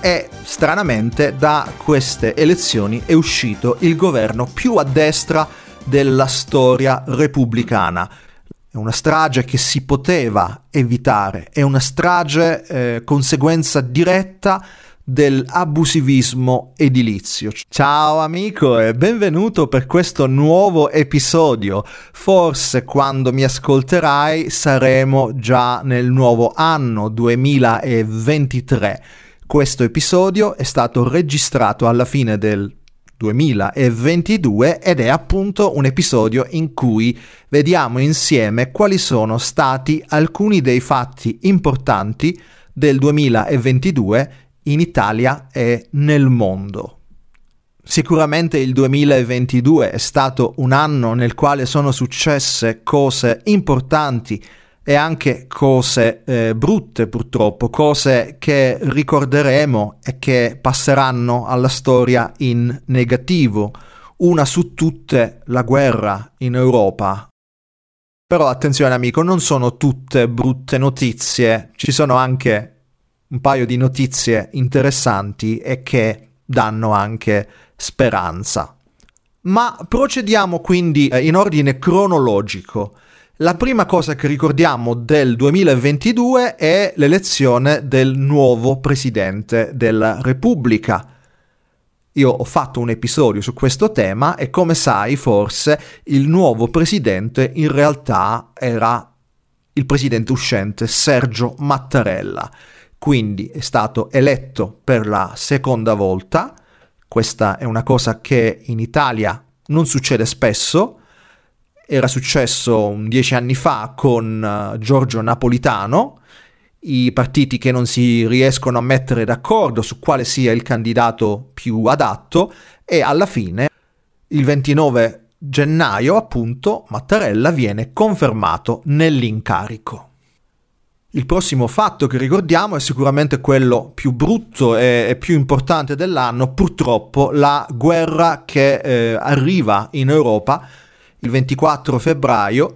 e stranamente da queste elezioni è uscito il governo più a destra della storia repubblicana. È una strage che si poteva evitare, è una strage eh, conseguenza diretta dell'abusivismo edilizio. Ciao amico e benvenuto per questo nuovo episodio. Forse quando mi ascolterai saremo già nel nuovo anno 2023. Questo episodio è stato registrato alla fine del 2022 ed è appunto un episodio in cui vediamo insieme quali sono stati alcuni dei fatti importanti del 2022 in Italia e nel mondo. Sicuramente il 2022 è stato un anno nel quale sono successe cose importanti e anche cose eh, brutte purtroppo, cose che ricorderemo e che passeranno alla storia in negativo. Una su tutte la guerra in Europa. Però attenzione amico, non sono tutte brutte notizie, ci sono anche un paio di notizie interessanti e che danno anche speranza. Ma procediamo quindi eh, in ordine cronologico. La prima cosa che ricordiamo del 2022 è l'elezione del nuovo presidente della Repubblica. Io ho fatto un episodio su questo tema e come sai forse il nuovo presidente in realtà era il presidente uscente Sergio Mattarella quindi è stato eletto per la seconda volta. Questa è una cosa che in Italia non succede spesso. Era successo dieci anni fa con uh, Giorgio Napolitano, i partiti che non si riescono a mettere d'accordo su quale sia il candidato più adatto e alla fine, il 29 gennaio, appunto, Mattarella viene confermato nell'incarico. Il prossimo fatto che ricordiamo è sicuramente quello più brutto e più importante dell'anno, purtroppo la guerra che eh, arriva in Europa il 24 febbraio.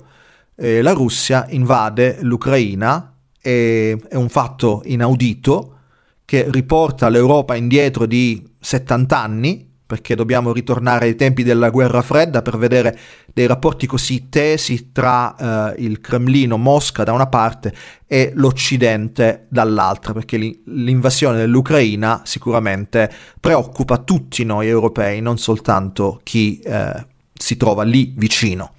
Eh, la Russia invade l'Ucraina, e, è un fatto inaudito che riporta l'Europa indietro di 70 anni, perché dobbiamo ritornare ai tempi della guerra fredda per vedere dei rapporti così tesi tra eh, il Cremlino, Mosca da una parte e l'Occidente dall'altra, perché l'invasione dell'Ucraina sicuramente preoccupa tutti noi europei, non soltanto chi eh, si trova lì vicino.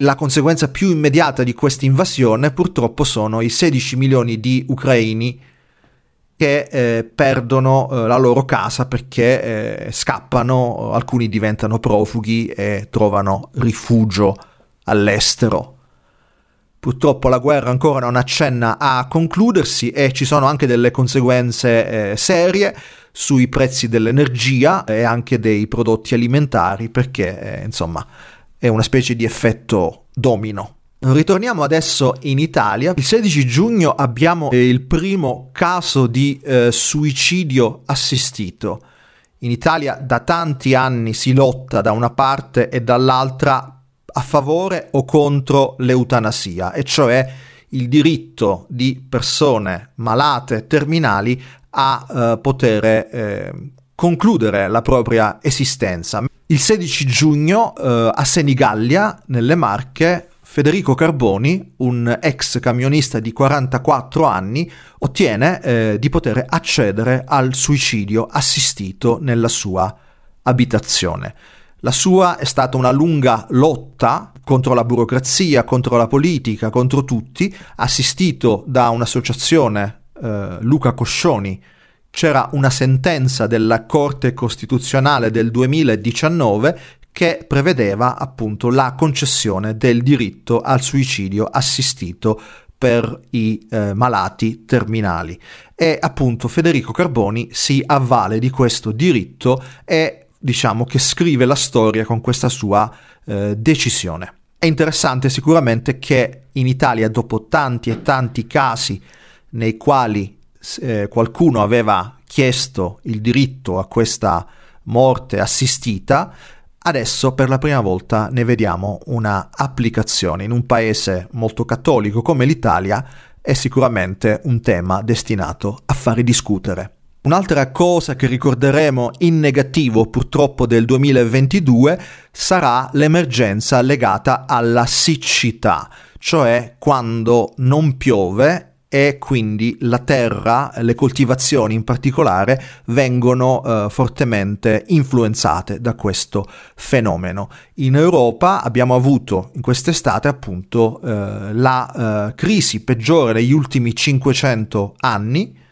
La conseguenza più immediata di questa invasione purtroppo sono i 16 milioni di ucraini che eh, perdono eh, la loro casa perché eh, scappano, alcuni diventano profughi e trovano rifugio all'estero. Purtroppo la guerra ancora non accenna a concludersi e ci sono anche delle conseguenze eh, serie sui prezzi dell'energia e anche dei prodotti alimentari perché eh, insomma è una specie di effetto domino. Ritorniamo adesso in Italia. Il 16 giugno abbiamo eh, il primo caso di eh, suicidio assistito. In Italia da tanti anni si lotta da una parte e dall'altra a favore o contro l'eutanasia, e cioè il diritto di persone malate, terminali, a eh, poter eh, concludere la propria esistenza. Il 16 giugno eh, a Senigallia, nelle Marche, Federico Carboni, un ex camionista di 44 anni, ottiene eh, di poter accedere al suicidio assistito nella sua abitazione. La sua è stata una lunga lotta contro la burocrazia, contro la politica, contro tutti, assistito da un'associazione eh, Luca Coscioni. C'era una sentenza della Corte Costituzionale del 2019 che prevedeva appunto la concessione del diritto al suicidio assistito per i eh, malati terminali e appunto Federico Carboni si avvale di questo diritto e diciamo che scrive la storia con questa sua eh, decisione. È interessante sicuramente che in Italia, dopo tanti e tanti casi nei quali eh, qualcuno aveva chiesto il diritto a questa morte assistita, adesso per la prima volta ne vediamo una applicazione in un paese molto cattolico come l'Italia è sicuramente un tema destinato a fare discutere. Un'altra cosa che ricorderemo in negativo purtroppo del 2022 sarà l'emergenza legata alla siccità, cioè quando non piove e quindi la terra, le coltivazioni in particolare, vengono eh, fortemente influenzate da questo fenomeno. In Europa abbiamo avuto in quest'estate appunto eh, la eh, crisi peggiore degli ultimi 500 anni,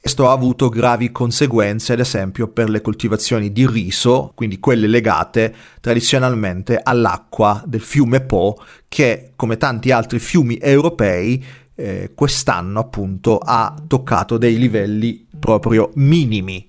questo ha avuto gravi conseguenze, ad esempio, per le coltivazioni di riso, quindi quelle legate tradizionalmente all'acqua del fiume Po, che, come tanti altri fiumi europei, eh, quest'anno appunto ha toccato dei livelli proprio minimi.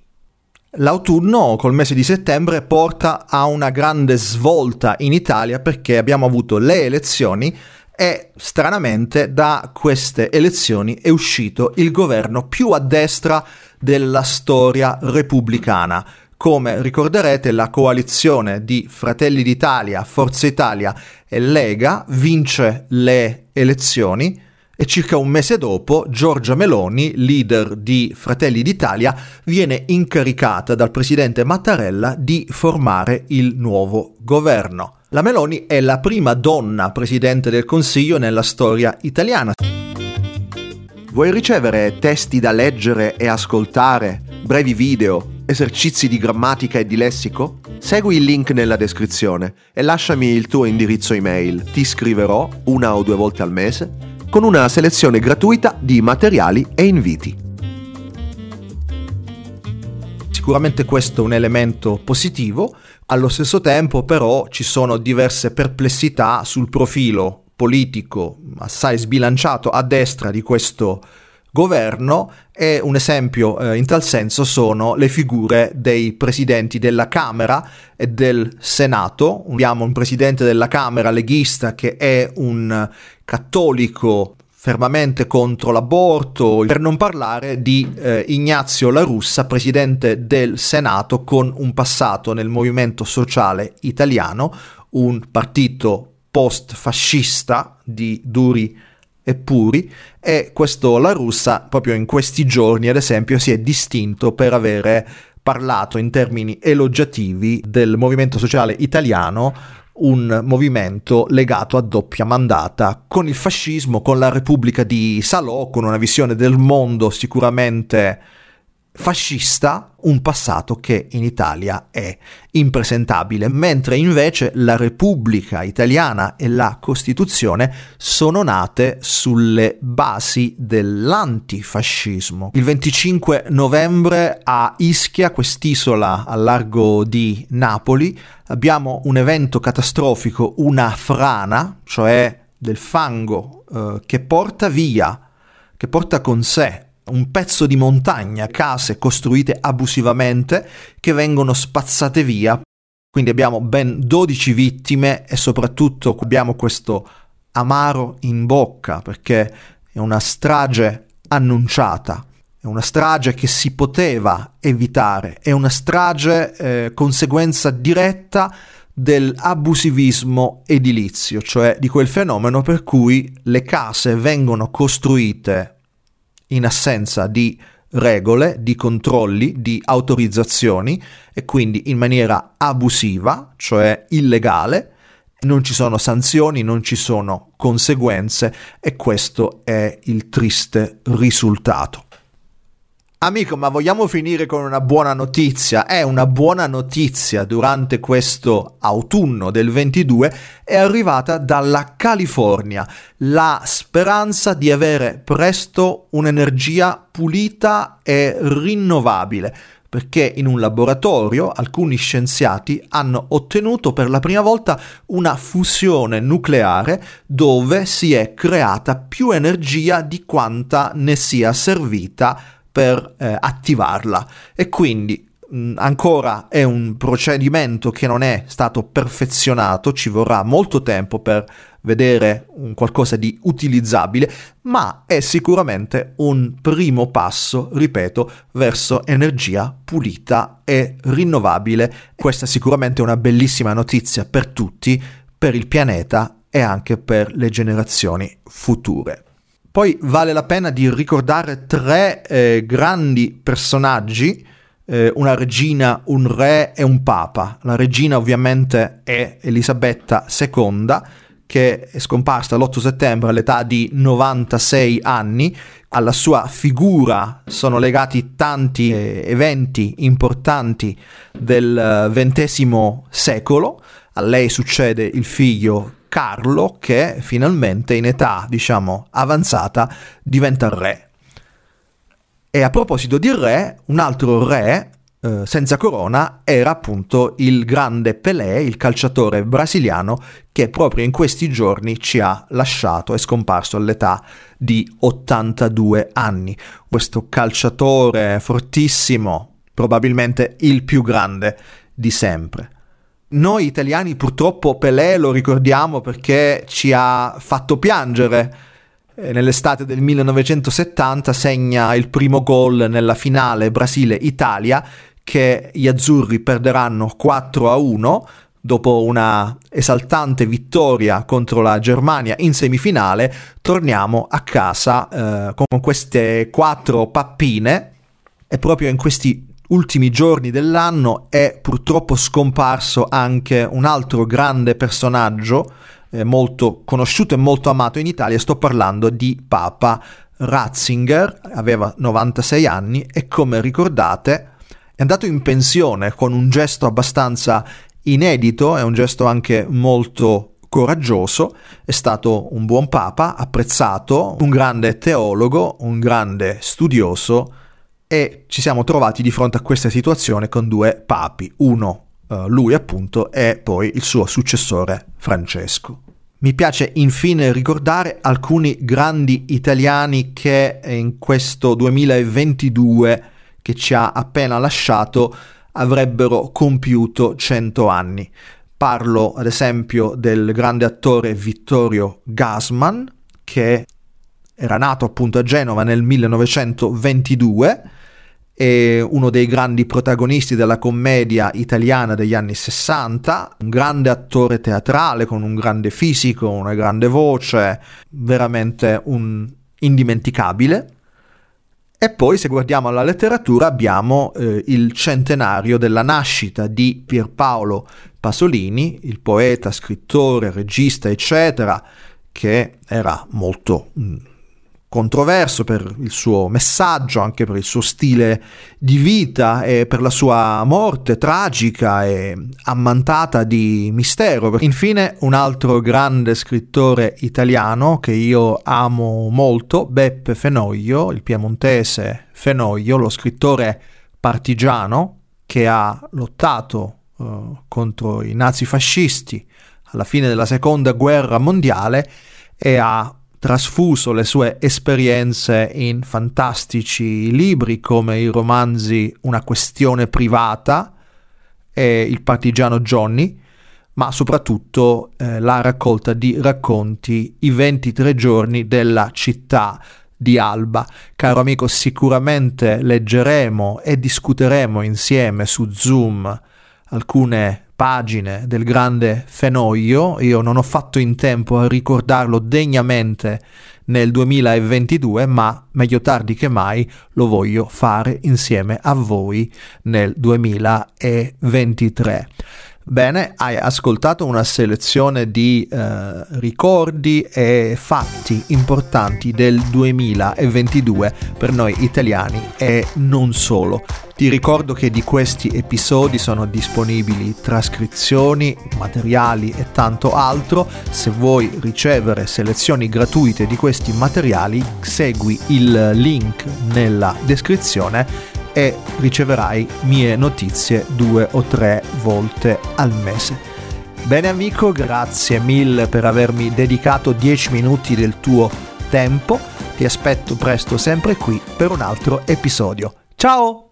L'autunno col mese di settembre porta a una grande svolta in Italia perché abbiamo avuto le elezioni e stranamente da queste elezioni è uscito il governo più a destra della storia repubblicana. Come ricorderete, la coalizione di Fratelli d'Italia, Forza Italia e Lega vince le elezioni e circa un mese dopo Giorgia Meloni, leader di Fratelli d'Italia, viene incaricata dal presidente Mattarella di formare il nuovo governo. La Meloni è la prima donna presidente del Consiglio nella storia italiana. Vuoi ricevere testi da leggere e ascoltare, brevi video, esercizi di grammatica e di lessico? Segui il link nella descrizione e lasciami il tuo indirizzo email. Ti scriverò una o due volte al mese con una selezione gratuita di materiali e inviti. Sicuramente questo è un elemento positivo, allo stesso tempo però ci sono diverse perplessità sul profilo politico assai sbilanciato a destra di questo governo e un esempio eh, in tal senso sono le figure dei presidenti della Camera e del Senato. Abbiamo un presidente della Camera leghista che è un cattolico fermamente contro l'aborto, per non parlare di eh, Ignazio La Russa, presidente del Senato con un passato nel movimento sociale italiano, un partito post-fascista di duri e puri e questo La Russa proprio in questi giorni ad esempio si è distinto per avere parlato in termini elogiativi del movimento sociale italiano un movimento legato a doppia mandata con il fascismo, con la Repubblica di Salò, con una visione del mondo sicuramente fascista, un passato che in Italia è impresentabile, mentre invece la Repubblica italiana e la Costituzione sono nate sulle basi dell'antifascismo. Il 25 novembre a Ischia, quest'isola a largo di Napoli, abbiamo un evento catastrofico, una frana, cioè del fango eh, che porta via, che porta con sé un pezzo di montagna, case costruite abusivamente che vengono spazzate via. Quindi abbiamo ben 12 vittime e soprattutto abbiamo questo amaro in bocca perché è una strage annunciata, è una strage che si poteva evitare, è una strage eh, conseguenza diretta dell'abusivismo edilizio, cioè di quel fenomeno per cui le case vengono costruite in assenza di regole, di controlli, di autorizzazioni e quindi in maniera abusiva, cioè illegale, non ci sono sanzioni, non ci sono conseguenze e questo è il triste risultato. Amico, ma vogliamo finire con una buona notizia? È una buona notizia durante questo autunno del 22 è arrivata dalla California, la speranza di avere presto un'energia pulita e rinnovabile perché in un laboratorio alcuni scienziati hanno ottenuto per la prima volta una fusione nucleare dove si è creata più energia di quanta ne sia servita per eh, attivarla e quindi mh, ancora è un procedimento che non è stato perfezionato, ci vorrà molto tempo per vedere un qualcosa di utilizzabile, ma è sicuramente un primo passo, ripeto, verso energia pulita e rinnovabile. Questa è sicuramente una bellissima notizia per tutti, per il pianeta e anche per le generazioni future. Poi vale la pena di ricordare tre eh, grandi personaggi, eh, una regina, un re e un papa. La regina ovviamente è Elisabetta II, che è scomparsa l'8 settembre all'età di 96 anni. Alla sua figura sono legati tanti eh, eventi importanti del XX eh, secolo. A lei succede il figlio Carlo che finalmente in età, diciamo, avanzata diventa re. E a proposito di re, un altro re eh, senza corona era appunto il grande Pelé, il calciatore brasiliano che proprio in questi giorni ci ha lasciato, è scomparso all'età di 82 anni. Questo calciatore fortissimo, probabilmente il più grande di sempre. Noi italiani purtroppo Pelé lo ricordiamo perché ci ha fatto piangere. Eh, nell'estate del 1970 segna il primo gol nella finale Brasile-Italia che gli azzurri perderanno 4 a 1 dopo una esaltante vittoria contro la Germania in semifinale. Torniamo a casa eh, con queste quattro pappine e proprio in questi ultimi giorni dell'anno è purtroppo scomparso anche un altro grande personaggio eh, molto conosciuto e molto amato in Italia, sto parlando di Papa Ratzinger, aveva 96 anni e come ricordate è andato in pensione con un gesto abbastanza inedito e un gesto anche molto coraggioso, è stato un buon papa, apprezzato, un grande teologo, un grande studioso e ci siamo trovati di fronte a questa situazione con due papi, uno uh, lui appunto e poi il suo successore Francesco. Mi piace infine ricordare alcuni grandi italiani che in questo 2022 che ci ha appena lasciato avrebbero compiuto 100 anni. Parlo ad esempio del grande attore Vittorio Gasman che era nato appunto a Genova nel 1922 è uno dei grandi protagonisti della commedia italiana degli anni 60, un grande attore teatrale con un grande fisico, una grande voce, veramente un indimenticabile. E poi se guardiamo alla letteratura abbiamo eh, il centenario della nascita di Pierpaolo Pasolini, il poeta, scrittore, regista, eccetera, che era molto mh, mm, controverso per il suo messaggio, anche per il suo stile di vita e per la sua morte tragica e ammantata di mistero. Infine un altro grande scrittore italiano che io amo molto, Beppe Fenoglio, il piemontese Fenoglio, lo scrittore partigiano che ha lottato uh, contro i nazifascisti alla fine della seconda guerra mondiale e ha trasfuso le sue esperienze in fantastici libri come i romanzi Una questione privata e Il partigiano Johnny, ma soprattutto eh, la raccolta di racconti I 23 giorni della città di Alba. Caro amico, sicuramente leggeremo e discuteremo insieme su Zoom alcune pagine del grande Fenoglio, io non ho fatto in tempo a ricordarlo degnamente nel 2022, ma meglio tardi che mai lo voglio fare insieme a voi nel 2023. Bene, hai ascoltato una selezione di eh, ricordi e fatti importanti del 2022 per noi italiani e non solo. Ti ricordo che di questi episodi sono disponibili trascrizioni, materiali e tanto altro. Se vuoi ricevere selezioni gratuite di questi materiali, segui il link nella descrizione e riceverai mie notizie due o tre volte al mese. Bene amico, grazie mille per avermi dedicato 10 minuti del tuo tempo. Ti aspetto presto sempre qui per un altro episodio. Ciao!